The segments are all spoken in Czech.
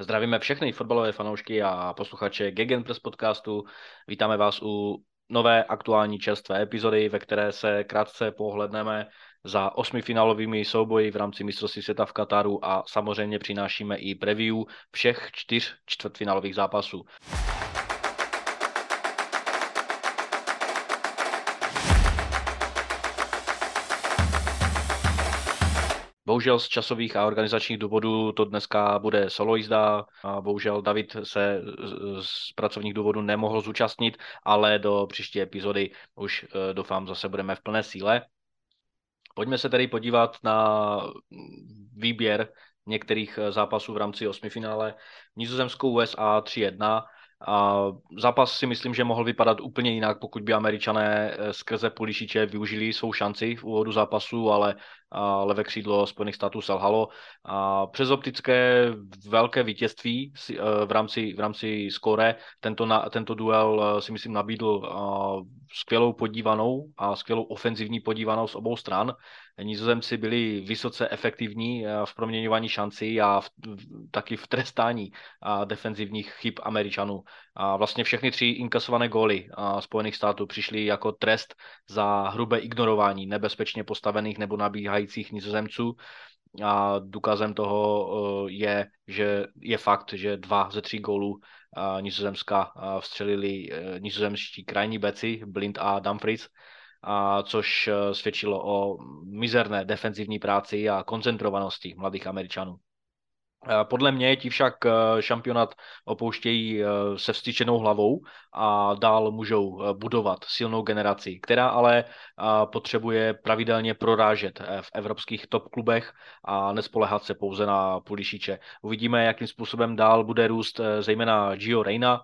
Zdravíme všechny fotbalové fanoušky a posluchače Gegenpress podcastu. Vítáme vás u nové aktuální čerstvé epizody, ve které se krátce pohledneme za osmifinálovými souboji v rámci mistrovství světa v Kataru a samozřejmě přinášíme i preview všech čtyř čtvrtfinálových zápasů. Bohužel z časových a organizačních důvodů to dneska bude solo jízda. A bohužel David se z pracovních důvodů nemohl zúčastnit, ale do příští epizody už eh, doufám zase budeme v plné síle. Pojďme se tedy podívat na výběr některých eh, zápasů v rámci osmifinále. Nizozemskou USA 3-1 a zápas si myslím, že mohl vypadat úplně jinak, pokud by američané eh, skrze Pulišiče využili svou šanci v úvodu zápasu, ale levé křídlo Spojených států selhalo. A přes optické velké vítězství eh, v rámci, v rámci skóre tento, tento duel eh, si myslím nabídl skvělou podívanou a skvělou ofenzivní podívanou z obou stran. Nizozemci byli vysoce efektivní eh, v proměňování šancí a v, taky v trestání a defenzivních chyb Američanů. A vlastně všechny tři inkasované góly Spojených států přišly jako trest za hrubé ignorování nebezpečně postavených nebo nabíhajících nizozemců. A důkazem toho eh, je, že je fakt, že dva ze tří gólů Nizozemska vstřelili eh, nizozemští krajní beci, Blind a Dumfries a což eh, svědčilo o mizerné defenzivní práci a koncentrovanosti mladých Američanů. Podle mě ti však eh, šampionát opouštějí eh, se vstyčenou hlavou a dál můžou budovat silnou generaci, která ale potřebuje pravidelně prorážet v evropských top klubech a nespolehat se pouze na Pulišiče. Uvidíme, jakým způsobem dál bude růst zejména Gio Reina,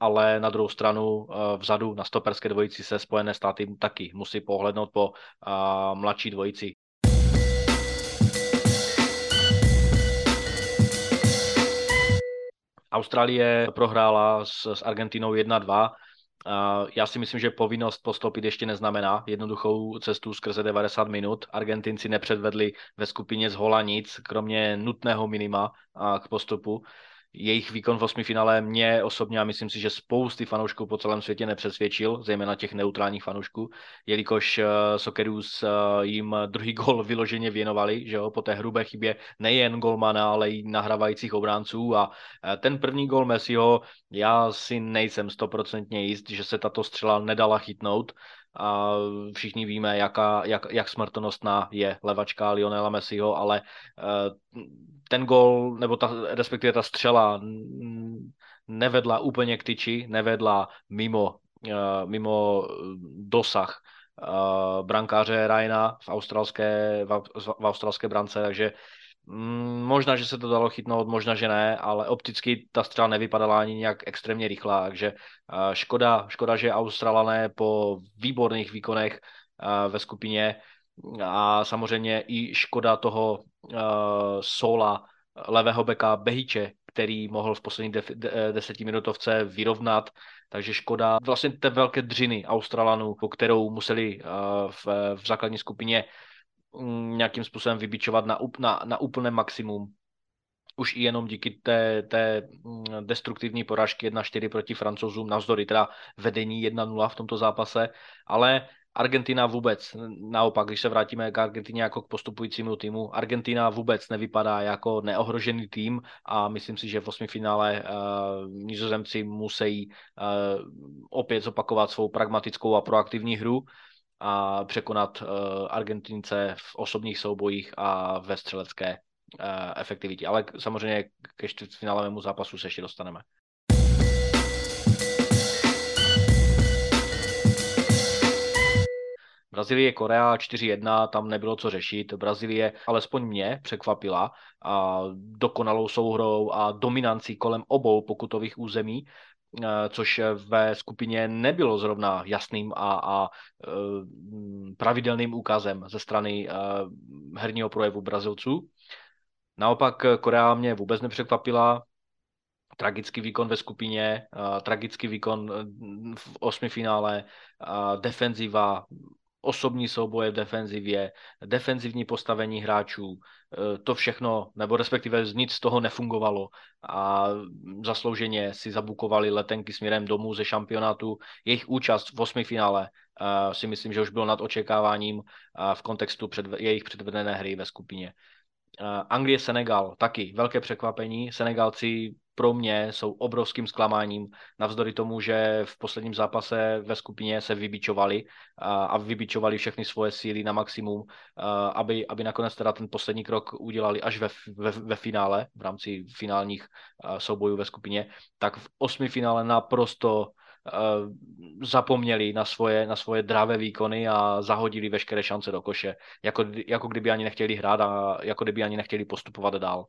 ale na druhou stranu vzadu na stoperské dvojici se Spojené státy taky musí pohlednout po mladší dvojici. Austrálie prohrála s, s Argentinou 1-2. Já si myslím, že povinnost postoupit ještě neznamená jednoduchou cestu skrze 90 minut. Argentinci nepředvedli ve skupině z hola nic, kromě nutného minima k postupu jejich výkon v osmi finále mě osobně a myslím si, že spousty fanoušků po celém světě nepřesvědčil, zejména těch neutrálních fanoušků, jelikož uh, Socceroos uh, jim druhý gol vyloženě věnovali, že jo, po té hrubé chybě nejen golmana, ale i nahrávajících obránců a uh, ten první gol Messiho, já si nejsem stoprocentně jist, že se tato střela nedala chytnout, a všichni víme, jaká, jak, jak smrtonostná je levačka Lionela Messiho, ale ten gol, nebo ta, respektive ta střela nevedla úplně k tyči, nevedla mimo, uh, mimo dosah uh, brankáře Ryana v australské, v, v australské brance, takže možná, že se to dalo chytnout, možná, že ne, ale opticky ta střela nevypadala ani nějak extrémně rychlá, takže uh, škoda, škoda, že Australané po výborných výkonech uh, ve skupině a samozřejmě i škoda toho uh, sola levého beka Behiče, který mohl v poslední def, de, desetiminutovce vyrovnat, takže škoda. Vlastně té velké dřiny Australanů, po kterou museli v, v základní skupině nějakým způsobem vybičovat na, na, na úplné maximum. Už i jenom díky té, té mm, destruktivní porážky 1-4 proti francouzům, navzdory teda vedení 1-0 v tomto zápase, ale Argentina vůbec, naopak, když se vrátíme k Argentině jako k postupujícímu týmu, Argentina vůbec nevypadá jako neohrožený tým a myslím si, že v osmi finále uh, nizozemci musí uh, opět zopakovat svou pragmatickou a proaktivní hru a překonat uh, Argentince v osobních soubojích a ve střelecké uh, efektivitě. Ale samozřejmě ke čtvrtfinálovému zápasu se ještě dostaneme. Brazílie, Korea 4-1, tam nebylo co řešit. Brazílie alespoň mě překvapila a dokonalou souhrou a dominancí kolem obou pokutových území, eh, což ve skupině nebylo zrovna jasným a, a eh, pravidelným úkazem ze strany eh, herního projevu Brazilců. Naopak Korea mě vůbec nepřekvapila, tragický výkon ve skupině, tragický výkon v osmi finále, defenziva, osobní souboje v defenzivě, defenzivní postavení hráčů, eh, to všechno, nebo respektive nic z toho nefungovalo a zaslouženě si zabukovali letenky směrem domů ze šampionátu. Jejich účast v osmi finále uh, si myslím, že už bylo nad očekáváním uh, v kontextu před, jejich předvedené hry ve skupině. Uh, Anglie, Senegal, taky velké překvapení. Senegalci pro mě jsou obrovským zklamáním, navzdory tomu, že v posledním zápase ve skupině se vybičovali a, a vybičovali všechny svoje síly na maximum, a, aby, aby nakonec teda ten poslední krok udělali až ve, ve, ve finále, v rámci finálních soubojů ve skupině, tak v osmi finále naprosto zapomněli na svoje, na svoje dravé výkony a zahodili veškeré šance do koše, jako, jako kdyby ani nechtěli hrát a jako kdyby ani nechtěli postupovat dál.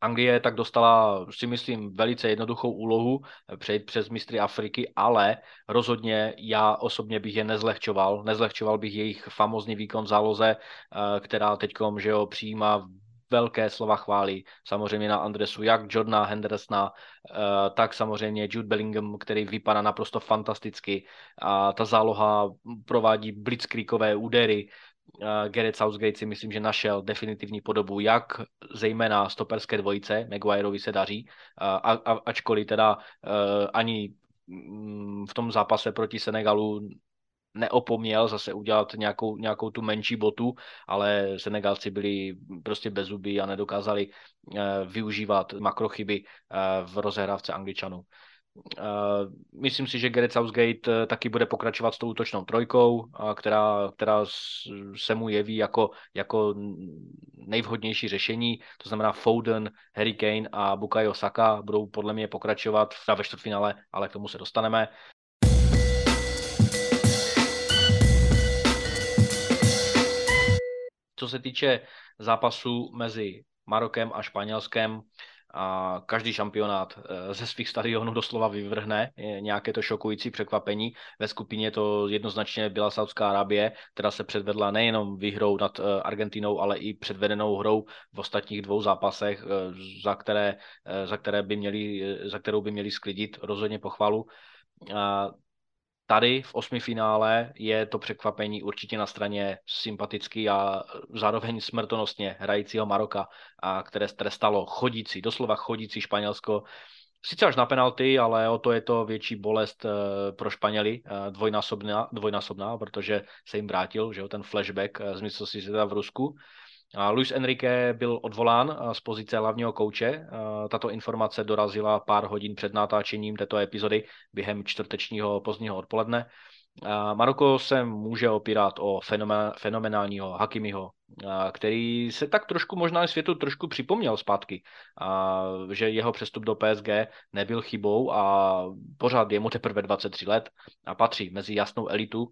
Anglie tak dostala, si myslím, velice jednoduchou úlohu přejít přes mistry Afriky, ale rozhodně já osobně bych je nezlehčoval. Nezlehčoval bych jejich famózní výkon v záloze, eh, která teď že přijímá velké slova chvály. Samozřejmě na Andresu, jak Jordana Hendersona, eh, tak samozřejmě Jude Bellingham, který vypadá naprosto fantasticky. A ta záloha provádí blitzkriegové údery, uh, Gareth Southgate si myslím, že našel definitivní podobu, jak zejména stoperské dvojice, Maguireovi se daří, uh, a, a, ačkoliv teda uh, ani mm, v tom zápase proti Senegalu neopomněl zase udělat nějakou, nějakou tu menší botu, ale Senegalci byli prostě bez zuby a nedokázali uh, využívat makrochyby uh, v rozehrávce Angličanů. Uh, myslím si, že Gareth Southgate taky bude pokračovat s tou útočnou trojkou, která, která se mu jeví jako, jako nejvhodnější řešení. To znamená Foden, Harry Kane a Bukayo Saka budou podle mě pokračovat ve čtvrtfinále, ale k tomu se dostaneme. Co se týče zápasu mezi Marokem a Španělskem, a každý šampionát eh, ze svých stadionů doslova vyvrhne nějaké to šokující překvapení. Ve skupině to jednoznačně byla Saudská Arábie, která se předvedla nejenom výhrou nad eh, Argentinou, ale i předvedenou hrou v ostatních dvou zápasech, eh, za, které, za, které by měli, za kterou by měli sklidit rozhodně pochvalu tady v osmi finále je to překvapení určitě na straně sympatický a zároveň smrtonostně hrajícího Maroka, a které strestalo chodící, doslova chodící Španělsko. Sice až na penalty, ale o to je to větší bolest eh, pro Španěli, eh, dvojnásobná, dvojnásobná protože se jim vrátil, že jo, ten flashback eh, z mistrovství světa v Rusku. Luis Enrique byl odvolán z pozice hlavního kouče. Tato informace dorazila pár hodin před natáčením této epizody během čtvrtečního pozdního odpoledne. Maroko se může opírat o fenomenálního Hakimiho, který se tak trošku možná světu trošku připomněl zpátky, že jeho přestup do PSG nebyl chybou a pořád je mu teprve 23 let a patří mezi jasnou elitu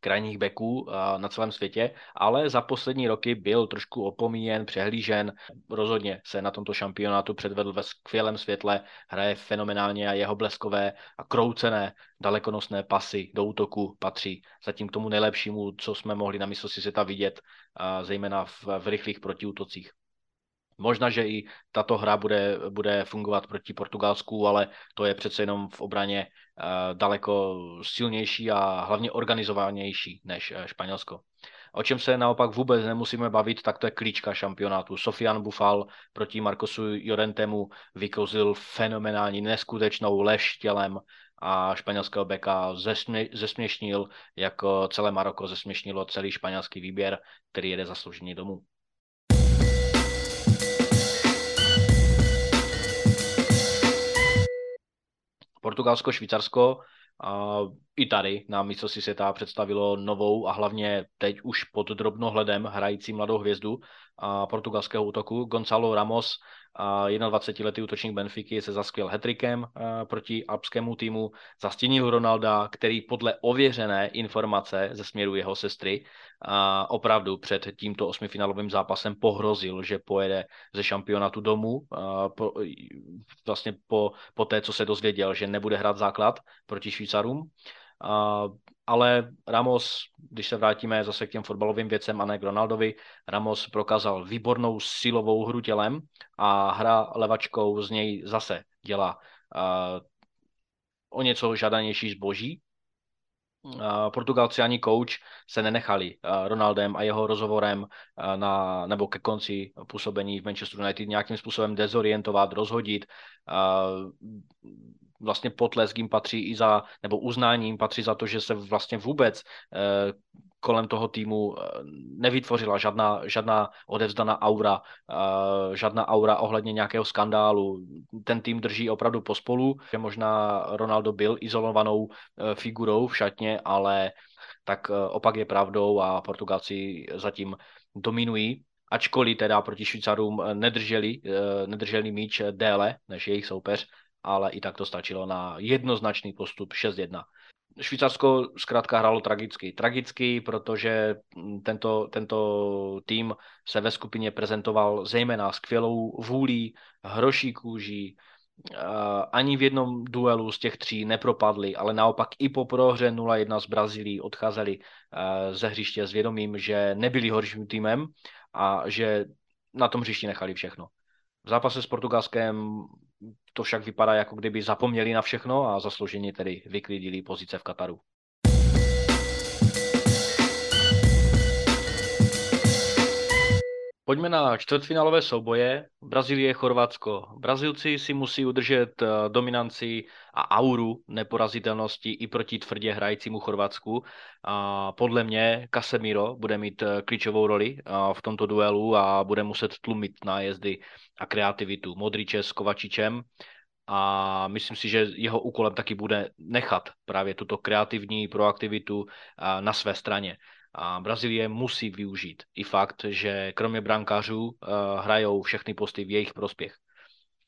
krajních beků na celém světě, ale za poslední roky byl trošku opomíjen, přehlížen. Rozhodně se na tomto šampionátu předvedl ve skvělém světle, hraje fenomenálně a jeho bleskové a kroucené dalekonosné pasy do útoku patří zatím k tomu nejlepšímu, co jsme mohli na mistrovství světa vidět, zejména v, v rychlých protiútocích. Možná, že i tato hra bude, bude fungovat proti Portugalsku, ale to je přece jenom v obraně daleko silnější a hlavně organizovanější než uh, Španělsko. O čem se naopak vůbec nemusíme bavit, tak to je klíčka šampionátu. Sofian Bufal proti Marcosu Jorentemu vykozil fenomenální, neskutečnou lež tělem a španělského beka zesmě, zesměšnil, jako celé Maroko zesměšnilo celý španělský výběr, který jede zaslouženě domů. Portugalsko, Švýcarsko, i tady nám mistrovství světa představilo novou a hlavně teď už pod drobnohledem hrající mladou hvězdu a portugalského útoku. Gonzalo Ramos, 21-letý útočník Benfiky, se zaskvěl hetrikem proti alpskému týmu, zastínil Ronalda, který podle ověřené informace ze směru jeho sestry opravdu před tímto osmifinálovým zápasem pohrozil, že pojede ze šampionátu domů po, vlastně po, po té, co se dozvěděl, že nebude hrát základ proti Švýcarům. Ale Ramos, když se vrátíme zase k těm fotbalovým věcem a ne k Ronaldovi, Ramos prokázal výbornou silovou hru tělem a hra levačkou z něj zase dělá o něco žádanější zboží. Portugalci ani coach se nenechali Ronaldem a jeho rozhovorem na, nebo ke konci působení v Manchester United nějakým způsobem dezorientovat, rozhodit. Vlastně potlesk jim patří i za, nebo uznání jim patří za to, že se vlastně vůbec e, kolem toho týmu e, nevytvořila žádná, žádná odevzdaná aura, e, žádná aura ohledně nějakého skandálu. Ten tým drží opravdu pospolu, že možná Ronaldo byl izolovanou figurou v šatně, ale tak opak je pravdou a Portugalci zatím dominují ačkoliv teda proti Švýcarům nedrželi, nedrželi míč déle než jejich soupeř, ale i tak to stačilo na jednoznačný postup 6-1. Švýcarsko zkrátka hrálo tragicky. Tragicky, protože tento, tento tým se ve skupině prezentoval zejména skvělou vůlí, hroší kůží, ani v jednom duelu z těch tří nepropadli, ale naopak i po prohře 0-1 z Brazílií odcházeli ze hřiště s vědomím, že nebyli horším týmem a že na tom hřišti nechali všechno. V zápase s Portugalskem to však vypadá, jako kdyby zapomněli na všechno a zaslouženě tedy vyklidili pozice v Kataru. Pojďme na čtvrtfinálové souboje. Brazílie, Chorvatsko. Brazilci si musí udržet eh, dominanci a auru neporazitelnosti i proti tvrdě hrajícímu Chorvatsku. A podle mě Casemiro bude mít eh, klíčovou roli eh, v tomto duelu a bude muset tlumit nájezdy a kreativitu Modriče s Kovačičem a myslím si, že jeho úkolem taky bude nechat právě tuto kreativní proaktivitu na své straně. A Brazílie musí využít i fakt, že kromě brankářů uh, hrajou všechny posty v jejich prospěch.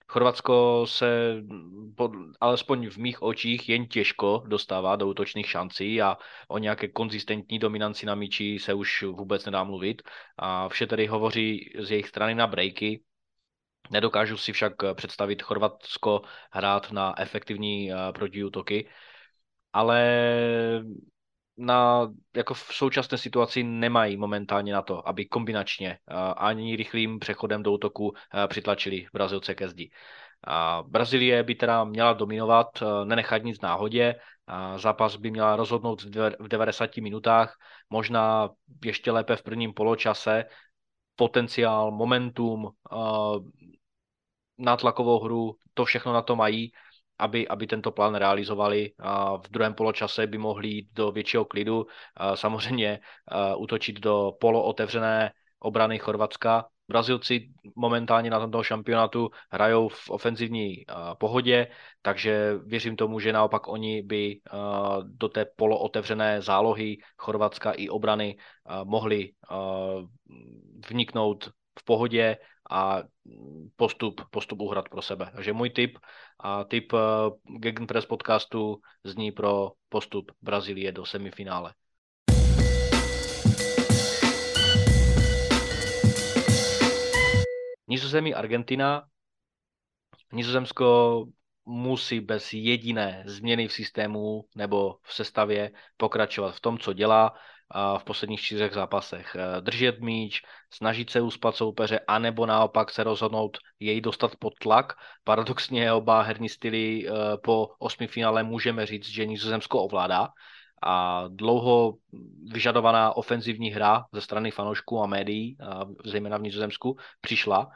Chorvatsko se pod, alespoň v mých očích jen těžko dostává do útočných šancí a o nějaké konzistentní dominanci na míči se už vůbec nedá mluvit. A vše tedy hovoří z jejich strany na breaky. Nedokážu si však představit Chorvatsko hrát na efektivní uh, protiútoky, ale na, jako v současné situaci nemají momentálně na to, aby kombinačně ani rychlým přechodem do útoku přitlačili Brazilce ke zdi. A Brazílie by teda měla dominovat, nenechat nic náhodě. A zápas by měla rozhodnout v 90 minutách, možná ještě lépe v prvním poločase. Potenciál, momentum, nátlakovou hru, to všechno na to mají aby, aby tento plán realizovali. A v druhém poločase by mohli jít do většího klidu, samozřejmě útočit do polootevřené obrany Chorvatska. Brazilci momentálně na tomto šampionátu hrajou v ofenzivní pohodě, takže věřím tomu, že naopak oni by do té polootevřené zálohy Chorvatska i obrany mohli vniknout v pohodě a postup, postup uhrad pro sebe. Takže můj tip a tip uh, Gegenpress podcastu zní pro postup Brazílie do semifinále. Nizozemí Argentina. Nizozemsko musí bez jediné změny v systému nebo v sestavě pokračovat v tom, co dělá v posledních čtyřech zápasech. Eh, držet míč, snažit se uspat soupeře, anebo naopak se rozhodnout jej dostat pod tlak. Paradoxně oba herní styly eh, po osmi finále můžeme říct, že Nizozemsko ovládá a dlouho vyžadovaná ofenzivní hra ze strany fanoušků a médií, zejména v Nizozemsku, přišla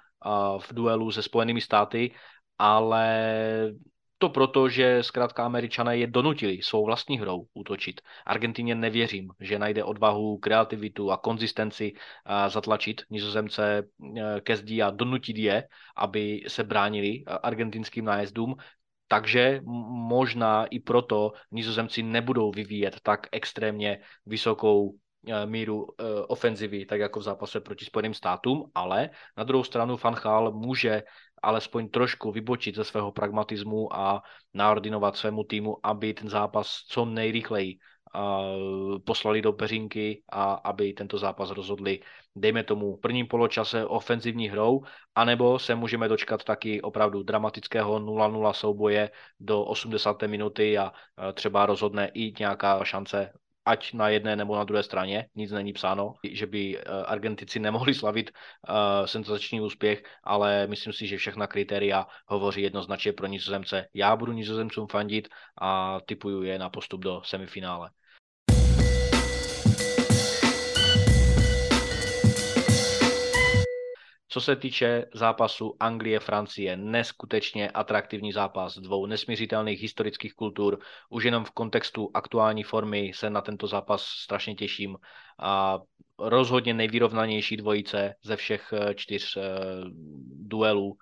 v duelu se Spojenými státy, ale to proto, že zkrátka američané je donutili svou vlastní hrou útočit. Argentině nevěřím, že najde odvahu, kreativitu a konzistenci zatlačit nizozemce e, ke zdí a donutit je, aby se bránili argentinským nájezdům. Takže možná i proto nizozemci nebudou vyvíjet tak extrémně vysokou e, míru e, ofenzivy, tak jako v zápase proti Spojeným státům, ale na druhou stranu Fanchal může alespoň trošku vybočit ze svého pragmatismu a naordinovat svému týmu, aby ten zápas co nejrychleji poslali do peřinky a aby tento zápas rozhodli, dejme tomu, prvním poločase ofenzivní hrou, anebo se můžeme dočkat taky opravdu dramatického 0-0 souboje do 80. minuty a třeba rozhodne i nějaká šance ať na jedné nebo na druhé straně, nic není psáno, že by eh, Argentici nemohli slavit uh, senzační úspěch, ale myslím si, že všechna kritéria hovoří jednoznačně pro nizozemce. Já budu nizozemcům fandit a typuju je na postup do semifinále. Co se týče zápasu Anglie-Francie, neskutečně atraktivní zápas dvou nesmířitelných historických kultur. Už jenom v kontextu aktuální formy se na tento zápas strašně těším. A rozhodně nejvýrovnanější dvojice ze všech eh, čtyř uh, duelů.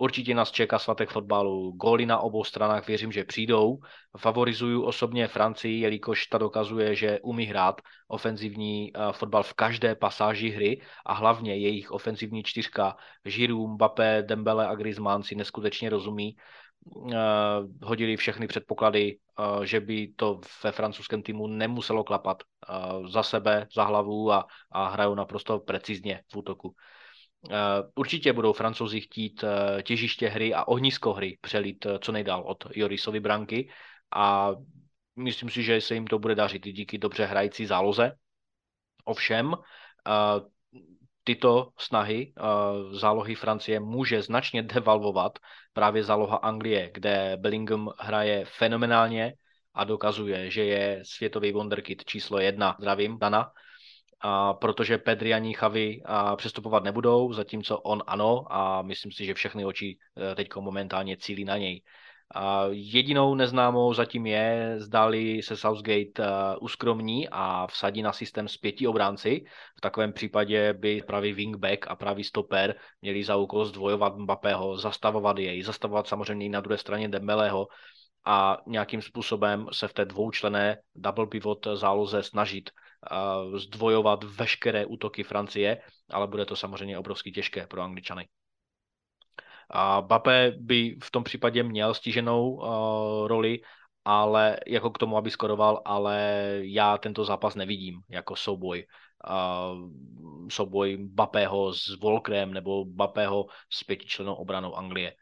Určitě nás čeká svatek fotbalu. Góly na obou stranách věřím, že přijdou. Favorizuju osobně Francii, jelikož ta dokazuje, že umí hrát ofenzivní uh, fotbal v každé pasáži hry a hlavně jejich ofenzivní čtyřka Giroud, Mbappé, Dembele a Griezmann si neskutečně rozumí. Uh, hodili všechny předpoklady, uh, že by to ve francouzském týmu nemuselo klapat za sebe, za hlavu a, a hrajou naprosto precizně v útoku. Určitě budou francouzi chtít těžiště hry a ohnisko hry přelít co nejdál od Jorisovy branky a myslím si, že se jim to bude dařit díky dobře hrající záloze. Ovšem, tyto snahy zálohy Francie může značně devalvovat právě záloha Anglie, kde Bellingham hraje fenomenálně a dokazuje, že je světový wonderkid číslo jedna. Zdravím, Dana. A protože Pedri ani Chavy přestupovat nebudou, zatímco on ano a myslím si, že všechny oči e, teď momentálně cílí na něj. A jedinou neznámou zatím je, zdali se Southgate uh, uskromní a vsadí na systém s pěti obránci. V takovém případě by pravý wingback a pravý stoper měli za úkol zdvojovat Mbappého, zastavovat jej, zastavovat samozřejmě i na druhé straně Dembeleho a nějakým způsobem se v té dvoučlené double pivot záloze snažit zdvojovat veškeré útoky Francie, ale bude to samozřejmě obrovsky těžké pro Angličany. A Bape by v tom případě měl stíženou uh, roli, ale jako k tomu, aby skoroval, ale já tento zápas nevidím jako souboj. Uh, souboj Bapého s Volkrem nebo Bapého s pětičlenou obranou Anglie.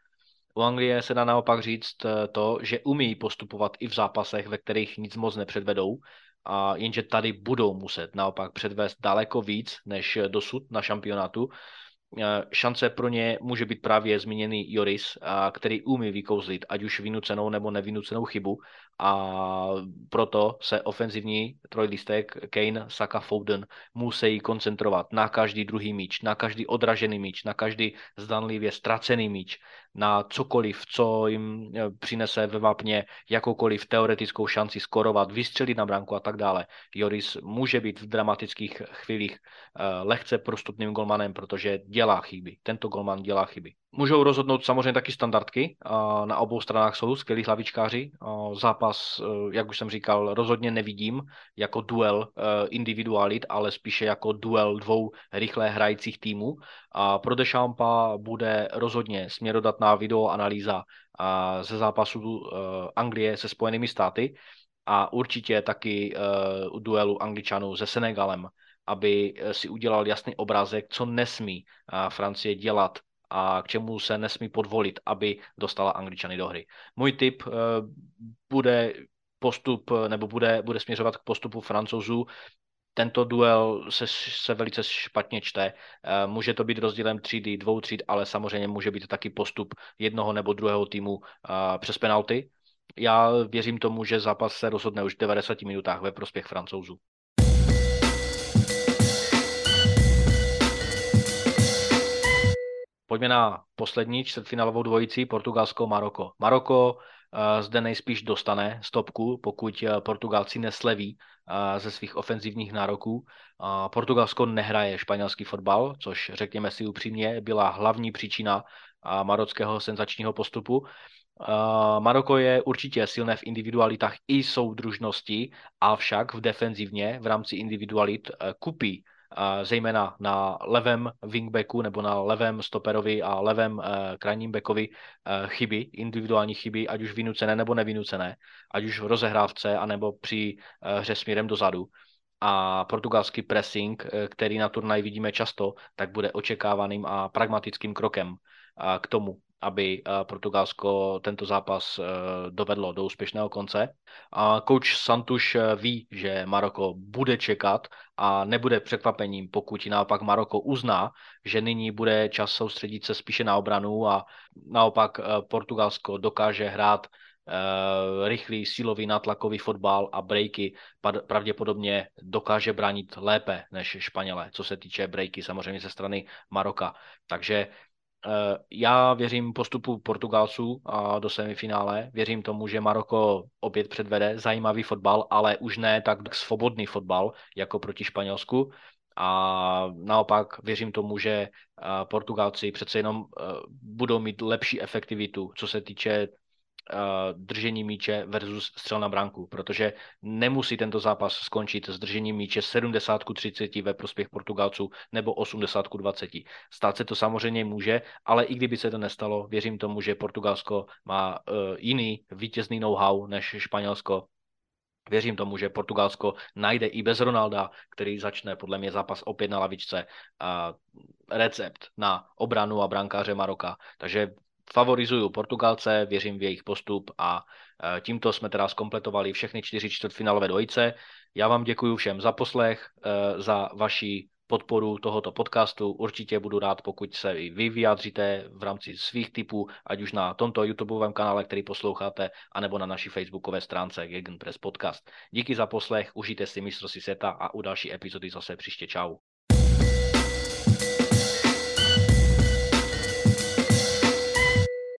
U Anglie se dá naopak říct eh, to, že umí postupovat i v zápasech, ve kterých nic moc nepředvedou, a jenže tady budou muset naopak předvést daleko víc než dosud na šampionátu, Eh, šance pro ně může být právě zmíněný Joris, který umí vykouzlit ať už vynucenou nebo nevynucenou chybu. A proto se ofenzivní trojlistek Kane, Saka, Foden musí koncentrovat na každý druhý míč, na každý odražený míč, na každý zdanlivě ztracený míč, na cokoliv, co jim eh, přinese ve vápně jakoukoliv teoretickou šanci skorovat, vystřelit na branku a tak dále. Joris může být v dramatických chvílích eh, lehce prostupným golmanem, protože dělá chyby. Tento golman dělá chyby. Můžou rozhodnout samozřejmě taky standardky. Na obou stranách jsou skvělí hlavičkáři. Zápas, jak už jsem říkal, rozhodně nevidím jako duel individualit, ale spíše jako duel dvou rychle hrajících týmů. A pro Deschampa bude rozhodně směrodatná videoanalýza ze zápasu e, Anglie se Spojenými státy a určitě taky u duelu Angličanů se Senegalem aby si udělal jasný obrázek, co nesmí Francie dělat a k čemu se nesmí podvolit, aby dostala Angličany do hry. Můj tip bude postup, nebo bude, bude směřovat k postupu francouzů. Tento duel se, se velice špatně čte. Uh, může to být rozdílem třídy, dvou tříd, ale samozřejmě může být taky postup jednoho nebo druhého týmu uh, přes penalty. Já věřím tomu, že zápas se rozhodne už v 90 minutách ve prospěch francouzů. Pojďme na poslední čtvrtfinálovou dvojici Portugalsko-Maroko. Maroko uh, zde nejspíš dostane stopku, pokud uh, Portugalci nesleví uh, ze svých ofenzivních nároků. Portugalsko nehraje španělský fotbal, což řekněme si upřímně byla hlavní příčina uh, marockého senzačního postupu. Maroko je určitě silné v individualitách i soudružnosti, avšak v defenzivně v rámci individualit kupí zejména na levém wingbacku nebo na levém stoperovi a levém eh, krajním backovi eh, chyby, individuální chyby, ať už vynucené nebo nevynucené, ať už v rozehrávce anebo při eh, hře směrem dozadu. A portugalský pressing, který na turnaj vidíme často, tak bude očekávaným a pragmatickým krokem k tomu, aby eh, Portugalsko tento zápas eh, dovedlo do úspěšného konce. A coach Santuš eh, ví, že Maroko bude čekat a nebude překvapením, pokud naopak Maroko uzná, že nyní bude čas soustředit se spíše na obranu a naopak Portugalsko dokáže hrát rychlý, silový, nátlakový fotbal a breaky pravděpodobně dokáže bránit lépe než Španělé, co se týče breaky samozřejmě ze strany Maroka. Takže já věřím postupu Portugalců do semifinále. Věřím tomu, že Maroko opět předvede zajímavý fotbal, ale už ne tak svobodný fotbal jako proti Španělsku. A naopak věřím tomu, že eh, Portugalci přece jenom eh, budou mít lepší efektivitu, co se týče držení míče versus střel na branku, protože nemusí tento zápas skončit s držením míče 70 30 ve prospěch Portugalců nebo 80 20. Stát se to samozřejmě může, ale i kdyby se to nestalo, věřím tomu, že Portugalsko má uh, jiný vítězný know-how než Španělsko, Věřím tomu, že Portugalsko najde i bez Ronalda, který začne podle mě zápas opět na lavičce, uh, recept na obranu a brankáře Maroka. Takže favorizuju Portugalce, věřím v jejich postup a e, tímto jsme teda zkompletovali všechny čtyři čtvrtfinálové dvojice. Já vám děkuji všem za poslech, e, za vaši podporu tohoto podcastu. Určitě budu rád, pokud se i vy vyjádříte v rámci svých typů, ať už na tomto YouTubeovém kanále, který posloucháte, anebo na naší facebookové stránce Gegenpress Podcast. Díky za poslech, užijte si mistrovství světa a u další epizody zase příště čau.